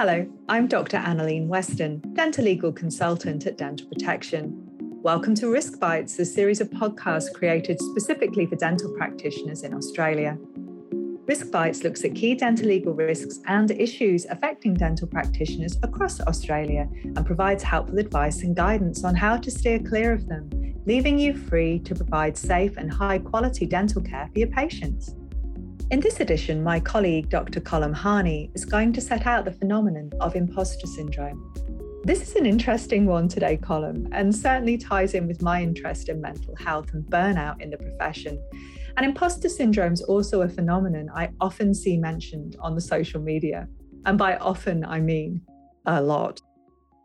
Hello, I'm Dr. Annalene Weston, dentolegal consultant at Dental Protection. Welcome to Risk Bites, a series of podcasts created specifically for dental practitioners in Australia. Risk Bites looks at key dentolegal risks and issues affecting dental practitioners across Australia and provides helpful advice and guidance on how to steer clear of them, leaving you free to provide safe and high quality dental care for your patients. In this edition, my colleague Dr. Colm Harney is going to set out the phenomenon of imposter syndrome. This is an interesting one today, Colm, and certainly ties in with my interest in mental health and burnout in the profession. And imposter syndrome is also a phenomenon I often see mentioned on the social media. And by often, I mean a lot.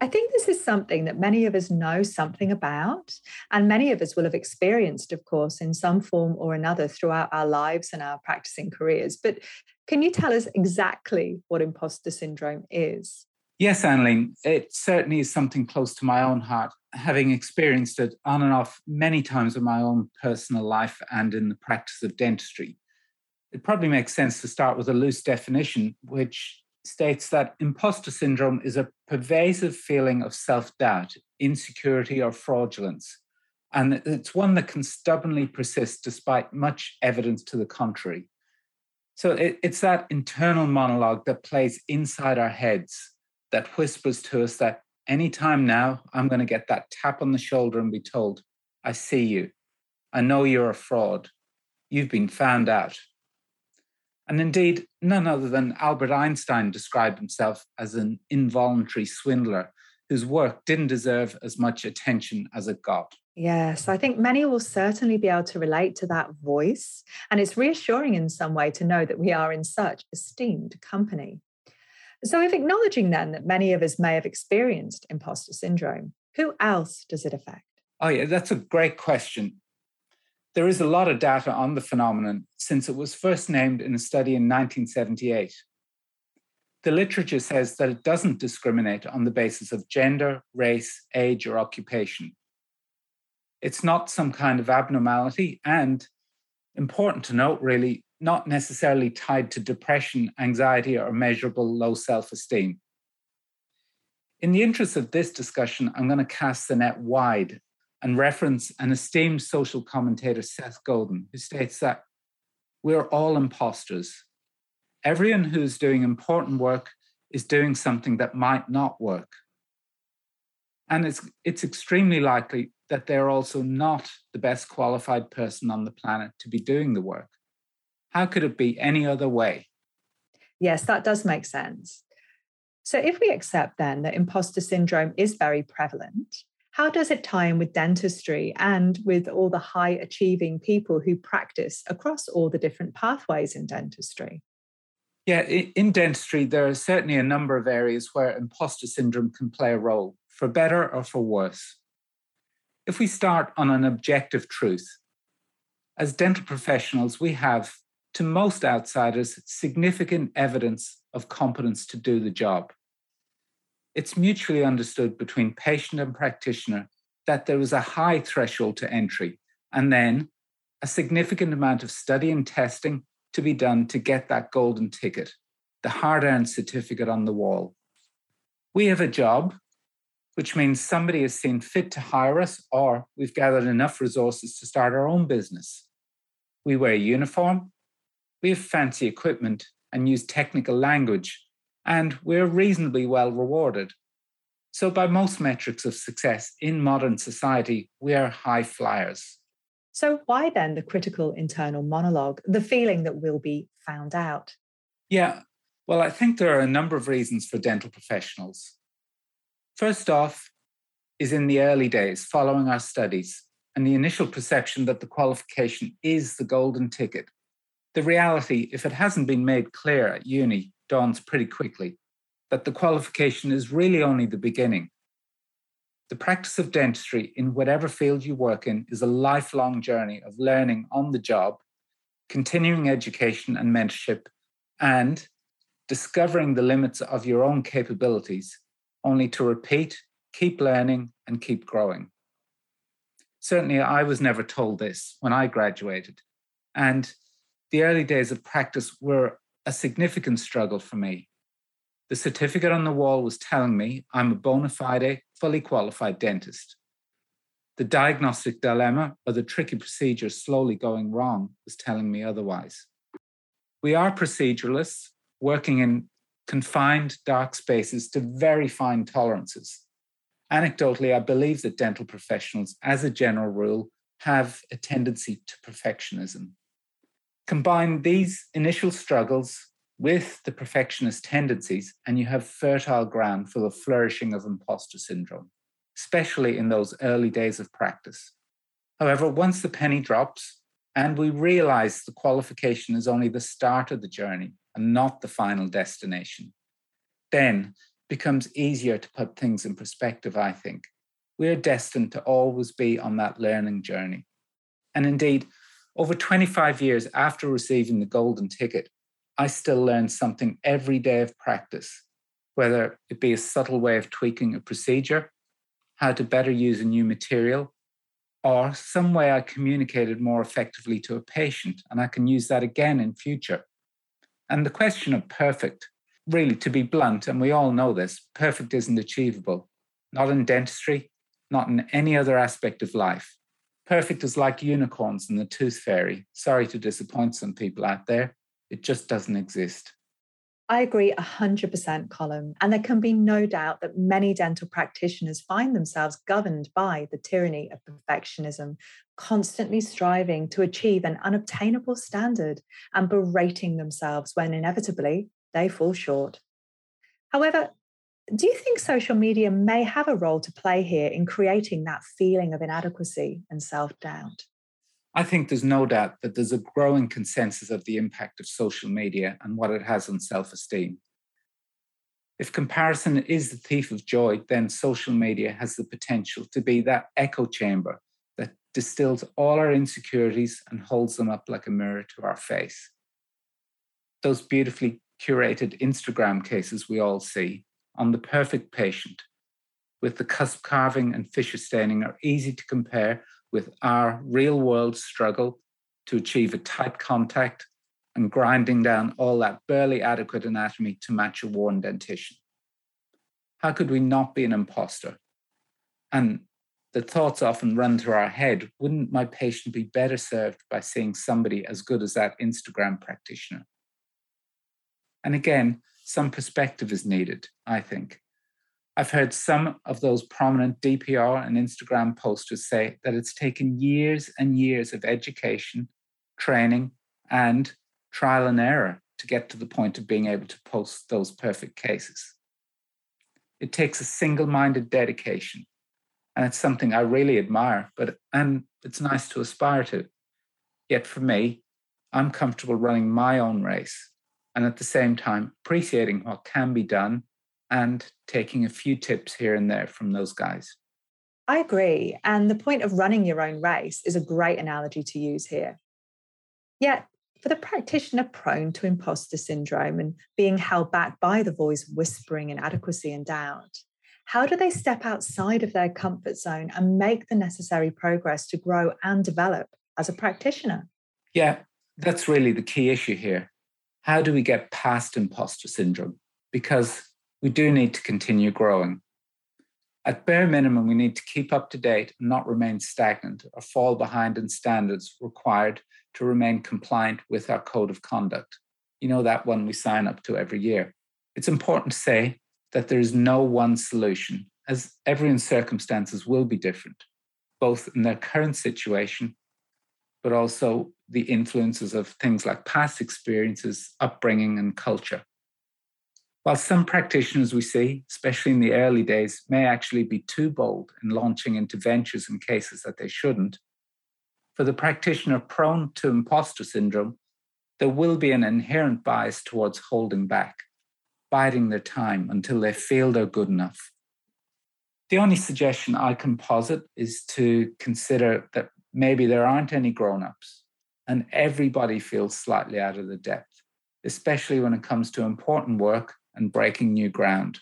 I think this is something that many of us know something about, and many of us will have experienced, of course, in some form or another throughout our lives and our practicing careers. But can you tell us exactly what imposter syndrome is? Yes, Annalene, it certainly is something close to my own heart, having experienced it on and off many times in my own personal life and in the practice of dentistry. It probably makes sense to start with a loose definition, which states that imposter syndrome is a pervasive feeling of self doubt, insecurity, or fraudulence. And it's one that can stubbornly persist despite much evidence to the contrary. So it, it's that internal monologue that plays inside our heads that whispers to us that anytime now, I'm going to get that tap on the shoulder and be told, I see you. I know you're a fraud. You've been found out. And indeed, none other than Albert Einstein described himself as an involuntary swindler whose work didn't deserve as much attention as it got. Yes, I think many will certainly be able to relate to that voice. And it's reassuring in some way to know that we are in such esteemed company. So, if acknowledging then that many of us may have experienced imposter syndrome, who else does it affect? Oh, yeah, that's a great question. There is a lot of data on the phenomenon since it was first named in a study in 1978. The literature says that it doesn't discriminate on the basis of gender, race, age, or occupation. It's not some kind of abnormality, and important to note, really, not necessarily tied to depression, anxiety, or measurable low self esteem. In the interest of this discussion, I'm going to cast the net wide and reference an esteemed social commentator, Seth Godin, who states that we're all imposters. Everyone who's doing important work is doing something that might not work. And it's, it's extremely likely that they're also not the best qualified person on the planet to be doing the work. How could it be any other way? Yes, that does make sense. So, if we accept then that imposter syndrome is very prevalent, how does it tie in with dentistry and with all the high achieving people who practice across all the different pathways in dentistry? Yeah, in dentistry, there are certainly a number of areas where imposter syndrome can play a role, for better or for worse. If we start on an objective truth, as dental professionals, we have, to most outsiders, significant evidence of competence to do the job it's mutually understood between patient and practitioner that there is a high threshold to entry and then a significant amount of study and testing to be done to get that golden ticket, the hard earned certificate on the wall. We have a job, which means somebody has seen fit to hire us, or we've gathered enough resources to start our own business. We wear uniform, we have fancy equipment, and use technical language and we're reasonably well rewarded. So, by most metrics of success in modern society, we are high flyers. So, why then the critical internal monologue, the feeling that we'll be found out? Yeah, well, I think there are a number of reasons for dental professionals. First off, is in the early days following our studies and the initial perception that the qualification is the golden ticket. The reality, if it hasn't been made clear at uni, dawns pretty quickly that the qualification is really only the beginning. The practice of dentistry in whatever field you work in is a lifelong journey of learning on the job, continuing education and mentorship, and discovering the limits of your own capabilities, only to repeat, keep learning, and keep growing. Certainly, I was never told this when I graduated. And the early days of practice were a significant struggle for me. The certificate on the wall was telling me I'm a bona fide, fully qualified dentist. The diagnostic dilemma or the tricky procedure slowly going wrong was telling me otherwise. We are proceduralists working in confined dark spaces to very fine tolerances. Anecdotally, I believe that dental professionals, as a general rule, have a tendency to perfectionism. Combine these initial struggles with the perfectionist tendencies, and you have fertile ground for the flourishing of imposter syndrome, especially in those early days of practice. However, once the penny drops and we realize the qualification is only the start of the journey and not the final destination, then becomes easier to put things in perspective, I think. We're destined to always be on that learning journey. And indeed, over 25 years after receiving the golden ticket, I still learn something every day of practice, whether it be a subtle way of tweaking a procedure, how to better use a new material, or some way I communicated more effectively to a patient, and I can use that again in future. And the question of perfect, really, to be blunt, and we all know this, perfect isn't achievable, not in dentistry, not in any other aspect of life. Perfect is like unicorns and the tooth fairy. Sorry to disappoint some people out there. It just doesn't exist. I agree 100%, Colm. And there can be no doubt that many dental practitioners find themselves governed by the tyranny of perfectionism, constantly striving to achieve an unobtainable standard and berating themselves when inevitably they fall short. However, do you think social media may have a role to play here in creating that feeling of inadequacy and self doubt? I think there's no doubt that there's a growing consensus of the impact of social media and what it has on self esteem. If comparison is the thief of joy, then social media has the potential to be that echo chamber that distills all our insecurities and holds them up like a mirror to our face. Those beautifully curated Instagram cases we all see on the perfect patient with the cusp carving and fissure staining are easy to compare with our real world struggle to achieve a tight contact and grinding down all that barely adequate anatomy to match a worn dentition. How could we not be an imposter? And the thoughts often run through our head wouldn't my patient be better served by seeing somebody as good as that Instagram practitioner? And again, some perspective is needed, I think. I've heard some of those prominent DPR and Instagram posters say that it's taken years and years of education, training, and trial and error to get to the point of being able to post those perfect cases. It takes a single minded dedication, and it's something I really admire, but and it's nice to aspire to. Yet for me, I'm comfortable running my own race and at the same time appreciating what can be done and taking a few tips here and there from those guys. I agree. And the point of running your own race is a great analogy to use here. Yet, for the practitioner prone to imposter syndrome and being held back by the voice whispering inadequacy and doubt, how do they step outside of their comfort zone and make the necessary progress to grow and develop as a practitioner? Yeah, that's really the key issue here. How do we get past imposter syndrome? Because we do need to continue growing. At bare minimum, we need to keep up to date and not remain stagnant or fall behind in standards required to remain compliant with our code of conduct. You know, that one we sign up to every year. It's important to say that there is no one solution, as everyone's circumstances will be different, both in their current situation, but also the influences of things like past experiences, upbringing, and culture. While some practitioners we see, especially in the early days, may actually be too bold in launching into ventures and cases that they shouldn't, for the practitioner prone to imposter syndrome, there will be an inherent bias towards holding back, biding their time until they feel they're good enough. The only suggestion I can posit is to consider that maybe there aren't any grown ups and everybody feels slightly out of the depth, especially when it comes to important work and breaking new ground.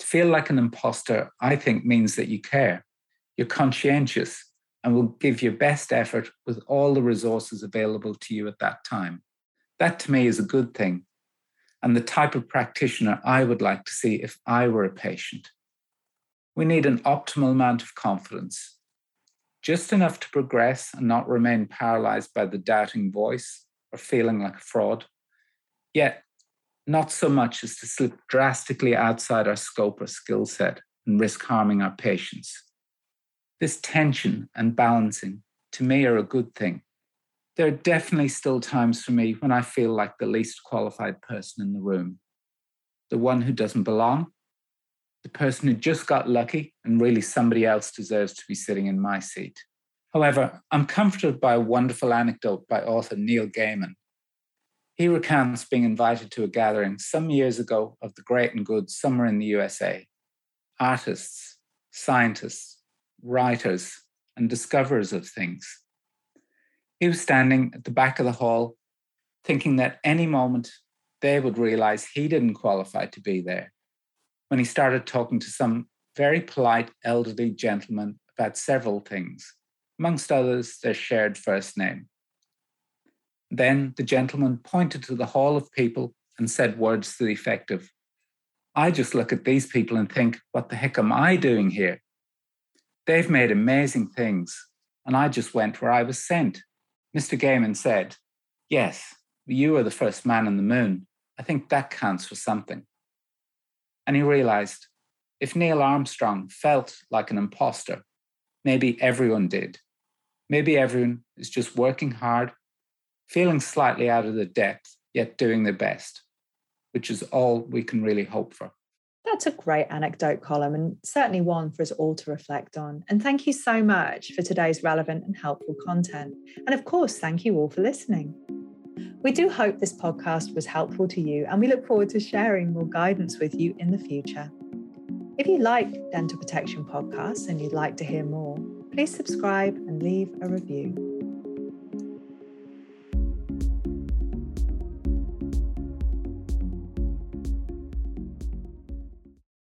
To feel like an imposter, I think, means that you care, you're conscientious, and will give your best effort with all the resources available to you at that time. That to me is a good thing. and the type of practitioner I would like to see if I were a patient. We need an optimal amount of confidence, just enough to progress and not remain paralyzed by the doubting voice or feeling like a fraud, yet not so much as to slip drastically outside our scope or skill set and risk harming our patients. This tension and balancing, to me, are a good thing. There are definitely still times for me when I feel like the least qualified person in the room, the one who doesn't belong, the person who just got lucky and really somebody else deserves to be sitting in my seat. However, I'm comforted by a wonderful anecdote by author Neil Gaiman. He recounts being invited to a gathering some years ago of the great and good somewhere in the USA. Artists, scientists, writers, and discoverers of things. He was standing at the back of the hall, thinking that any moment they would realize he didn't qualify to be there when he started talking to some very polite elderly gentleman about several things, amongst others their shared first name. Then the gentleman pointed to the hall of people and said words to the effect of, I just look at these people and think, what the heck am I doing here? They've made amazing things, and I just went where I was sent. Mr. Gaiman said, Yes, you are the first man on the moon. I think that counts for something. And he realized if Neil Armstrong felt like an imposter, maybe everyone did. Maybe everyone is just working hard, feeling slightly out of the depth, yet doing their best, which is all we can really hope for. That's a great anecdote, Colm, and certainly one for us all to reflect on. And thank you so much for today's relevant and helpful content. And of course, thank you all for listening. We do hope this podcast was helpful to you, and we look forward to sharing more guidance with you in the future. If you like Dental Protection podcasts and you'd like to hear more, please subscribe and leave a review.